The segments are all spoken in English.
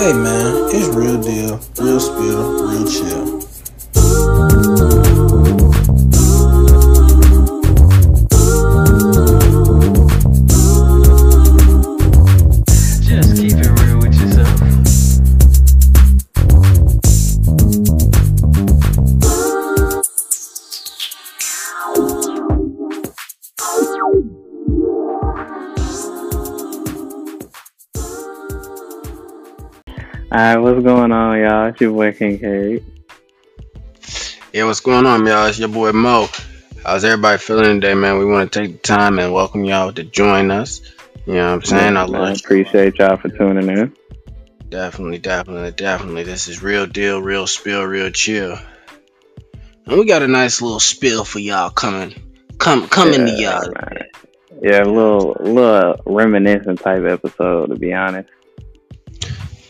Hey man, it's real deal, real spill, real chill. Just keep it real with yourself. Alright, what's going on, y'all? It's your boy King K. Yeah, what's going on, y'all? It's your boy Mo. How's everybody feeling today, man? We want to take the time and welcome y'all to join us. You know what I'm saying? I love appreciate y'all for tuning in. Definitely, definitely, definitely. This is real deal, real spill, real chill. And we got a nice little spill for y'all coming, come, coming to y'all. man. Yeah, a little, little reminiscent type episode, to be honest.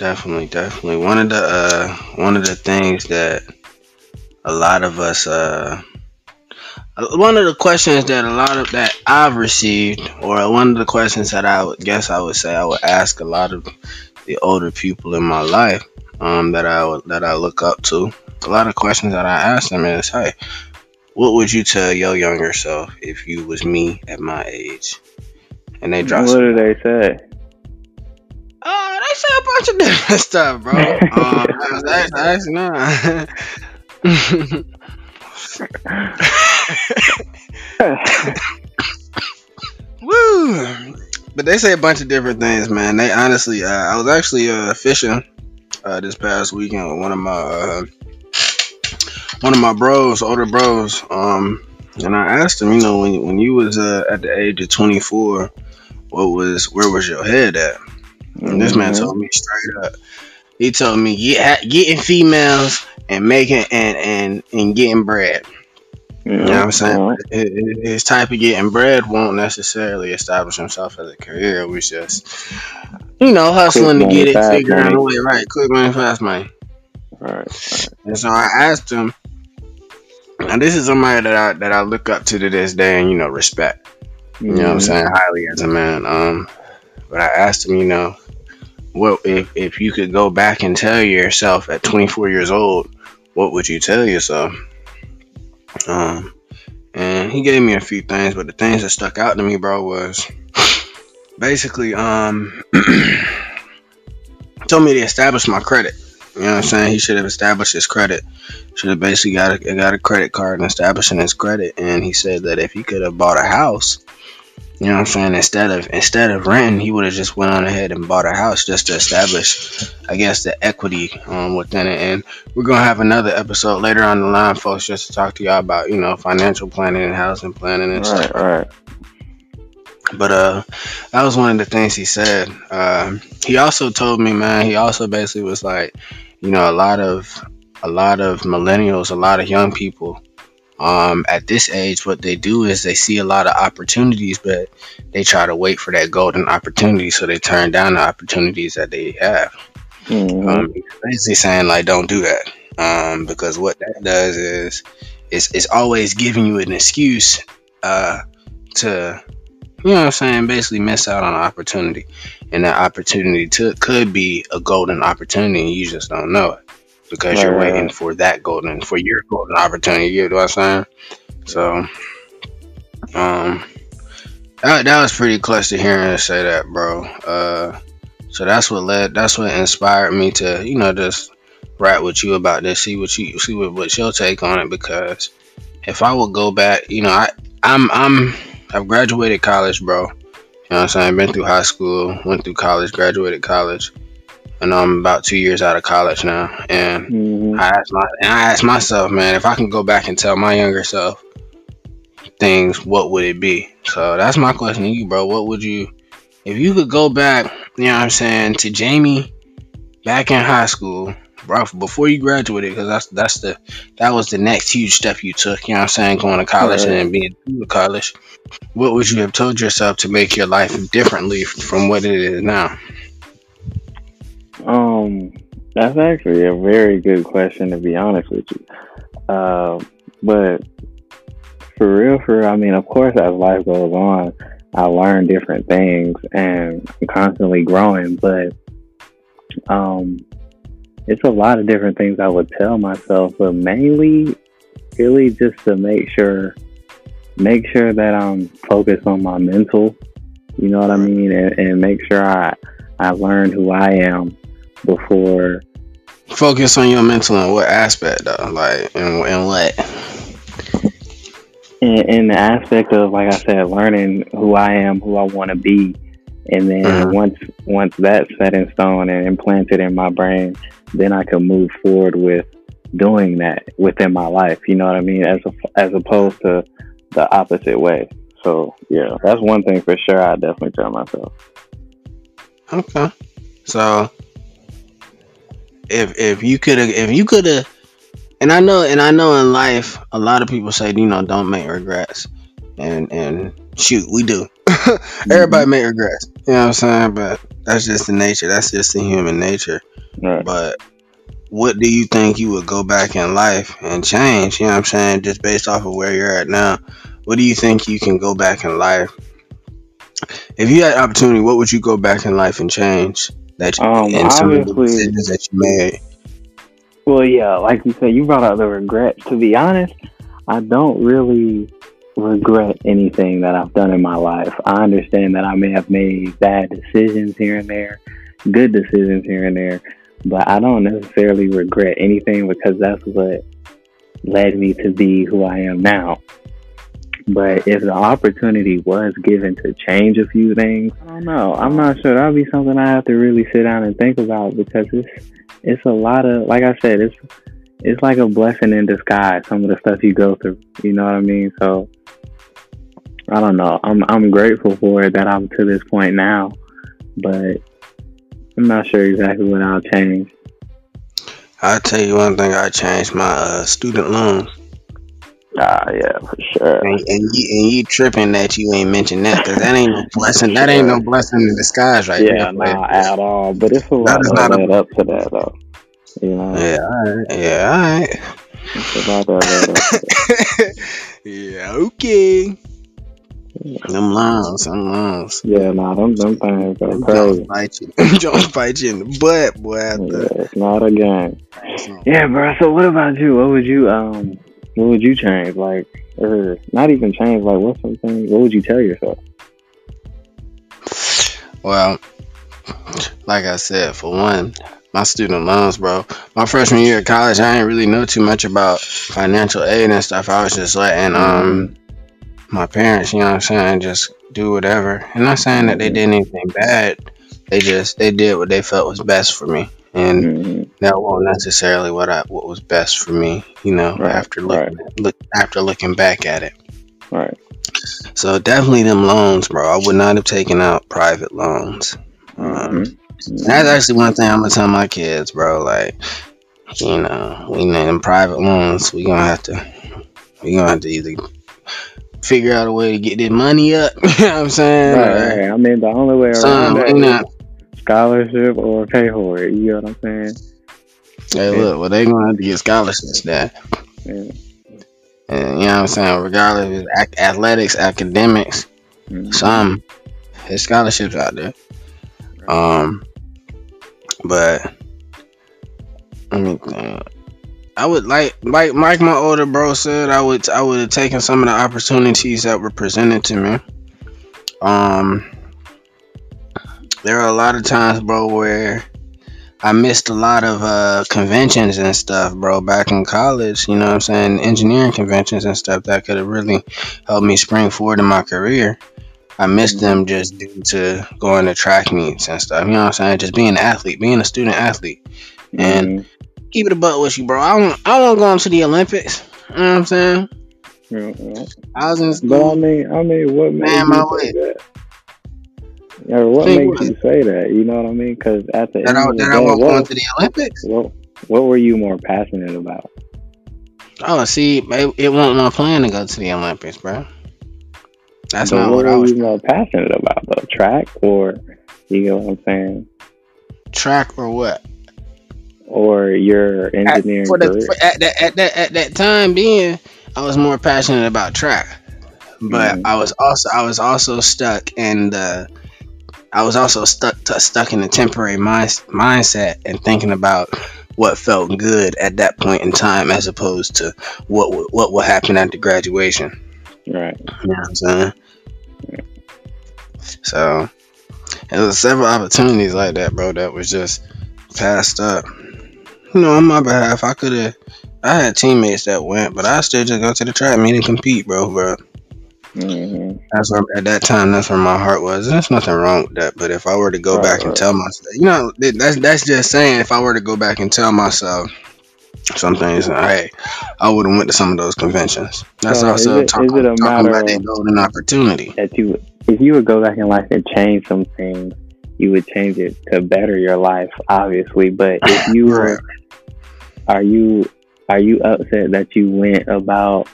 Definitely, definitely. One of the uh one of the things that a lot of us uh one of the questions that a lot of that I've received or one of the questions that I would guess I would say I would ask a lot of the older people in my life um that I would that I look up to. A lot of questions that I ask them is, "Hey, what would you tell your younger self if you was me at my age?" And they drop What some do they say? Bunch of different stuff, bro. Um, that's, that's not. Woo! But they say a bunch of different things, man. They honestly, uh, I was actually uh, fishing uh, this past weekend with one of my uh, one of my bros, older bros. Um, and I asked him, you know, when when you was uh, at the age of 24, what was where was your head at? And this man told me straight up. He told me get, getting females and making and and and getting bread. You You know what I'm saying? uh, His- type of getting bread won't necessarily establish himself as a career. It was just, you know, hustling to get it, figuring out money. a way. Right, quick money, fast money. Right. And so I asked him, and this is somebody that I that I look up to to this day, and you know, respect. You know what I'm Mhm. saying? Highly as a man. Um, but I asked him, you know, what if if you could go back and tell yourself at 24 years old, what would you tell yourself? Um, and he gave me a few things, but the things that stuck out to me, bro, was basically um told me to establish my credit. You know what I'm saying? He should have established his credit. Should have basically got a got a credit card and establishing his credit. And he said that if he could have bought a house, you know what I'm saying, instead of instead of renting, he would have just went on ahead and bought a house just to establish, I guess, the equity um, within it. And we're gonna have another episode later on the line, folks, just to talk to y'all about you know financial planning and housing planning and stuff. Right, right. But uh, that was one of the things he said. Um, he also told me, man. He also basically was like, you know, a lot of a lot of millennials, a lot of young people, um, at this age, what they do is they see a lot of opportunities, but they try to wait for that golden opportunity, so they turn down the opportunities that they have. Mhm. Um, basically saying like, don't do that, um, because what that does is, it's it's always giving you an excuse, uh, to, you know what I'm saying, basically miss out on an opportunity, and that opportunity to, could be a golden opportunity, and you just don't know it because Right, you're waiting right. for that golden, for your golden opportunity. You know what I'm saying? So, um, that, that was pretty clutch to hearing her say that, bro. Uh, so that's what led, that's what inspired me to, you know, just rap with you about this, see what you, see what, what's your take on it, because if I would go back, you know, I, I'm, I'm, I've graduated college, bro. You know what I'm saying? Been through high school, went through college, graduated college, and I'm about two years out of college now. And Mhm. I asked my, and I asked myself, man, if I can go back and tell my younger self things, what would it be? So that's my question to you, bro. What would you, if you could go back, you know what I'm saying, to Jamie back in high school, bro, before you graduated, because that's that's the that was the next huge step you took. You know what I'm saying, going to college and Right. then being through college. What would you have told yourself to make your life differently from what it is now? Um, that's actually a very good question to be honest with you. Uh, but for real, for real, I mean, of course, as life goes on, I learn different things and I'm constantly growing. But Um, it's a lot of different things I would tell myself, but mainly, really, just to make sure, make sure that I'm focused on my mental. You know what I mean, and, and make sure I I learn who I am before Focus on your mental and what aspect though, like and, and what? in, in the aspect of like I said, learning who I am, who I want to be, and then Mhm. once once that's set in stone and implanted in my brain, then I can move forward with doing that within my life. You know what I mean? As a, as opposed to the opposite way. So yeah, that's one thing for sure. I definitely tell myself. Okay. So if if you could have if you could have and I know and I know in life a lot of people say, you know, don't make regrets. And and shoot, we do. Mm-hmm. Everybody make regrets. You know what I'm saying? But that's just the nature. That's just the human nature. Right. But what do you think you would go back in life and change? You know what I'm saying? Just based off of where you're at now. What do you think you can go back in life? If you had opportunity, what would you go back in life and change? That you, Um, and some of the obviously- decisions that you made. Well, yeah, like you said, you brought up the regrets. To be honest, I don't really regret anything that I've done in my life. I understand that I may have made bad decisions here and there, good decisions here and there, but I don't necessarily regret anything because that's what led me to be who I am now. But if the opportunity was given to change a few things, I don't know. I'm not sure. That'll be something I have to really sit down and think about because it's it's a lot of like I said, it's it's like a blessing in disguise. Some of the stuff you go through, you know what I mean. So I don't know. I'm I'm grateful for it that I'm to this point now, but I'm not sure exactly what I'll change. I'll tell you one thing. I changed my uh, student loans, Ah, yeah, for sure. and, and you and you tripping that you ain't mentioned that because that ain't no blessing. That ain't no blessing in disguise, right Yeah, there. nah, at all. But it's a lot That that not a- led up to that, though. You know, Yeah, all right. Yeah, all right. it's a lot that led up to that. yeah, okay. Them loans, them loans. Yeah, nah, them them things go Them crazy. Bite you. Jones bite you in the butt, boy. Yeah, it's not a game. Yeah, bro. So what about you? What would you um what would you change? Like or not even change, like what's something what would you tell yourself? Well, like I said, for one, my student loans, bro. My freshman year of college, I didn't really know too much about financial aid and stuff. I was just letting um my parents, you know what I'm saying, just do whatever. And I'm not saying that they did anything bad. They just they did what they felt was best for me. And hmm that wasn't necessarily what I what was best for me, you know, Right, after looking look after looking back at it. Right. So definitely them loans, bro. I would not have taken out private loans. Um, Mhm. that's actually one thing I'm gonna tell my kids, bro. Like, you know, we need them private loans, we gonna have to, we gonna have to either figure out a way to get this money up. you know what I'm saying? Right, Or right. I mean the only way around Some, that we is not. Scholarship or pay for it. You know what I'm saying? Hey, look, well, they gonna have to get scholarships there. Yeah. And you know what I'm saying? Regardless of athletics, academics, Mhm. some there's scholarships out there. Um, but I mean, uh, I would like like like my older bro said, I would I would have taken some of the opportunities that were presented to me. Um, there are a lot of times, bro, where I missed a lot of uh, conventions and stuff, bro, back in college. You know what I'm saying? Engineering conventions and stuff that could have really helped me spring forward in my career. I missed them just due to going to track meets and stuff. You know what I'm saying? Just being an athlete, being a student athlete. And Mhm. keep it a butt with you, bro. I want I want to go into the Olympics. You know what I'm saying? Yeah. I was in But I mean, I mean, what made Man, my say that? Or what Say makes what? you say that? You know what I mean? Because at the That end I, of the that day, I won't go what, into the Olympics. what what were you more passionate about? Oh, see, it, it wasn't my plan to go to the Olympics, bro. That's But not what what I was. more passionate about though? Track or you know what I'm saying? Track or what? Or your At, engineering for the, career? for, at, that, at, that, at that time being, I was more passionate about track, but Mhm. I was also I was also stuck in the I was also stuck stuck in a temporary mind, mindset and thinking about what felt good at that point in time, as opposed to what would- what will happen after graduation. Right. You know what I'm saying? So there was several opportunities like that, bro, that was just passed up. You know, on my behalf, I could have. I had teammates that went, but I still just go to the track meet and compete, bro. Bro, hmm that's where at that time, that's where my heart was. And there's nothing wrong with that. But if I were to go Right, back and tell myself, you know, that- that's that's just saying. If I were to go back and tell myself some things, hey, I would have went to some of those conventions. That's So is also it- is it a talking about that golden opportunity. That you, if you would go back in life and change some things, you would change it to better your life, obviously. But if you were, are you, are you upset that you went about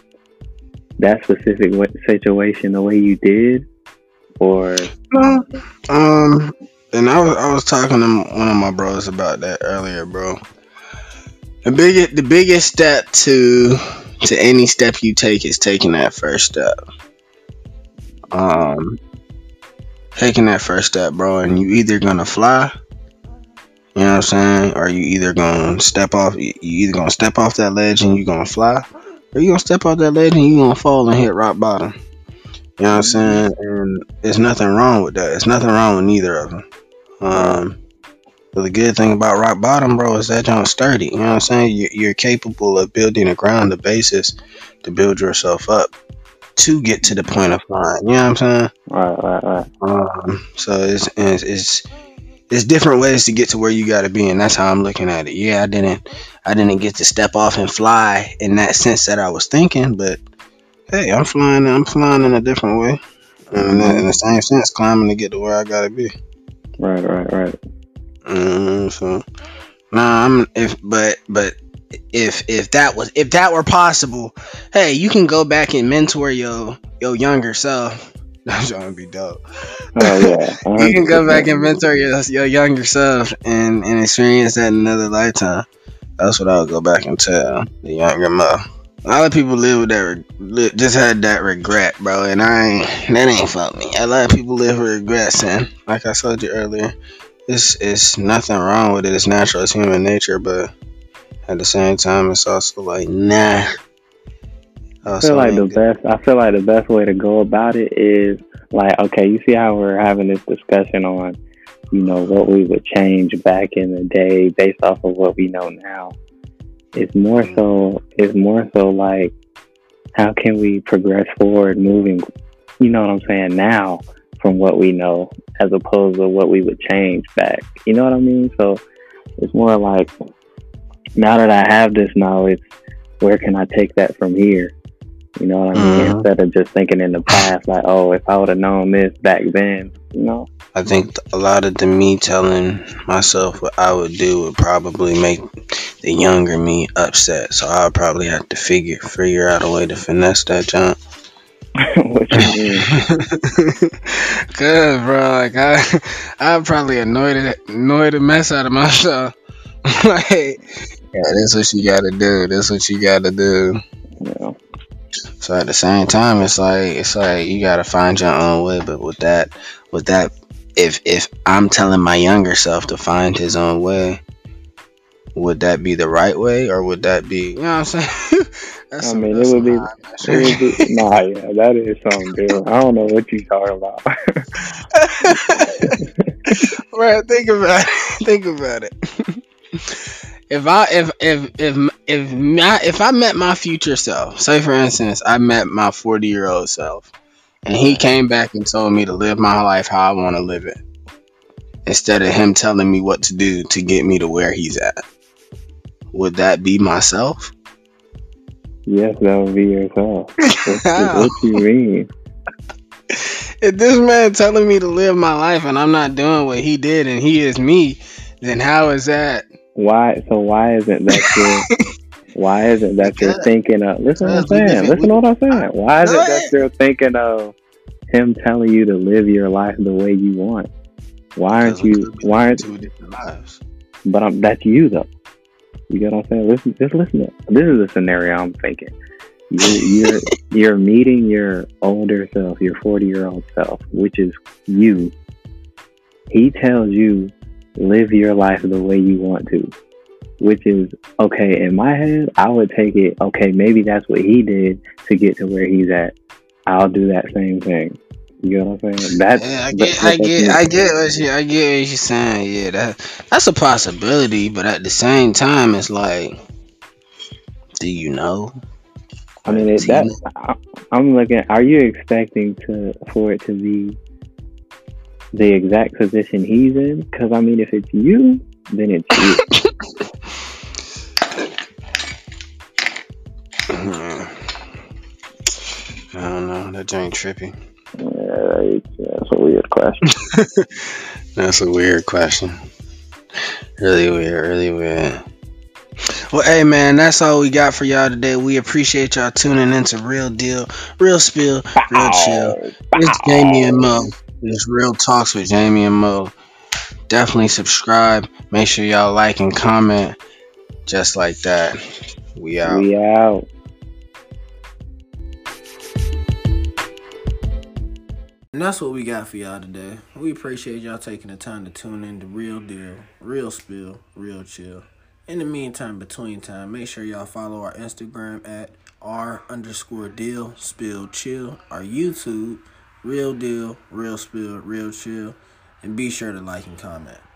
that specific situation the way you did, or No. Um, and I was I was talking to one of my bros about that earlier, bro. The biggest the biggest step to to any step you take is taking that first step. Um, taking that first step, bro, and you either gonna fly. You know what I'm saying? Or you either gonna step off you either gonna step off that ledge and you gonna fly, or you gonna step off that ledge and you gonna fall and hit rock bottom. You know what I'm saying? And there's nothing wrong with that. There's nothing wrong with neither of them. Um, but the good thing about rock bottom, bro, is that you're sturdy. You know what I'm saying? You're, you're capable of building a ground, the basis to build yourself up to get to the point of flying. You know what I'm saying? right, right, right. Um, so it's, it's it's it's different ways to get to where you got to be, and that's how I'm looking at it. Yeah, I didn't I didn't get to step off and fly in that sense that I was thinking, but hey, I'm flying. I'm flying in a different way, and in, in the same sense, climbing to get to where I got to be. Right, right, right. Mm, so, nah, I'm if but but if if that was if that were possible, hey, you can go back and mentor your your younger self. That's trying to be dope. Oh yeah. you can go back and mentor your, your younger self and, and experience that in another lifetime. That's what I would go back and tell the younger Mo. A lot of people live with that, re- just had that regret, bro, and I ain't, that ain't for me. A lot of people live with regrets, and like I told you earlier, it's, it's nothing wrong with it. It's natural, it's human nature, but at the same time, it's also like, nah. I feel like the best. I feel like the best way to go about it is like, okay, you see how we're having this discussion on, you know, what we would change back in the day based off of what we know now. It's more so. It's more so like, how can we progress forward, moving? You know what I'm saying now from what we know, as opposed to what we would change back. You know what I mean? So it's more like, now that I have this knowledge, where can I take that from here? You know what I mean? Mhm. Instead of just thinking in the past, like, oh, if I would have known this back then, you know? I think a lot of the me telling myself what I would do would probably make the younger me upset. So I'll probably have to figure figure out a way to finesse that jump. what you mean? Cause bro, like I, I probably annoyed it, annoyed the mess out of myself. like, yeah, that's what you gotta do. That's what you gotta do. Know? So at the same time, it's like it's like you gotta find your own way. But with that, with that, if if I'm telling my younger self to find his own way, would that be the right way, or would that be you know what I'm saying? I mean, it would be- It would be- nah, yeah, that is something different. I don't know what you talking about. Right, think about it. Think about it. If I if if if if my, if I met my future self, say for instance, I met my forty year old self, and he came back and told me to live my life how I want to live it, instead of him telling me what to do to get me to where he's at, would that be myself? yes, that would be yourself. What, you mean? If this man telling me to live my life and I'm not doing what he did and he is me, then how is that? Why? So why isn't that your? Why isn't that you're thinking of? Listen to what I'm saying. Listen to what I'm saying. Why is it that you're thinking of him telling you to live your life the way you want? Why aren't you? Why aren't? two different lives? But I'm, that's you though. You get what I'm saying? Listen, just listen. To, this is the scenario I'm thinking. You're, you're you're meeting your older self, your 40 year old self, which is you, he tells you live your life the way you want to, which is okay. In my head, I would take it. Okay, maybe that's what he did to get to where he's at. I'll do that same thing. You know what I'm saying? That's Yeah, I get, I get. I get what you, I get what you're saying. Yeah, that that's a possibility, but at the same time, it's like, do you know? I mean, it, that? I'm looking. Are you expecting to for it to be the exact position he's in? Because I mean, if it's you, then it's you. I don't know. That joint trippy. Yeah, that's a weird question. That's a weird question. Really weird, really weird. Well, hey man, that's all we got for y'all today. We appreciate y'all tuning into Real Deal, Real Spill, Real Chill. It's Jamie and Mo. It's Real Talks with Jamie and Mo. Definitely subscribe. Make sure y'all like and comment. Just like that. We out. We out. And that's what we got for y'all today. We appreciate y'all taking the time to tune in to Real Deal, Real Spill, Real Chill. In the meantime, between time, make sure y'all follow our Instagram at R underscore deal spill chill, our YouTube, Real Deal, Real Spill, Real Chill, and be sure to like and comment.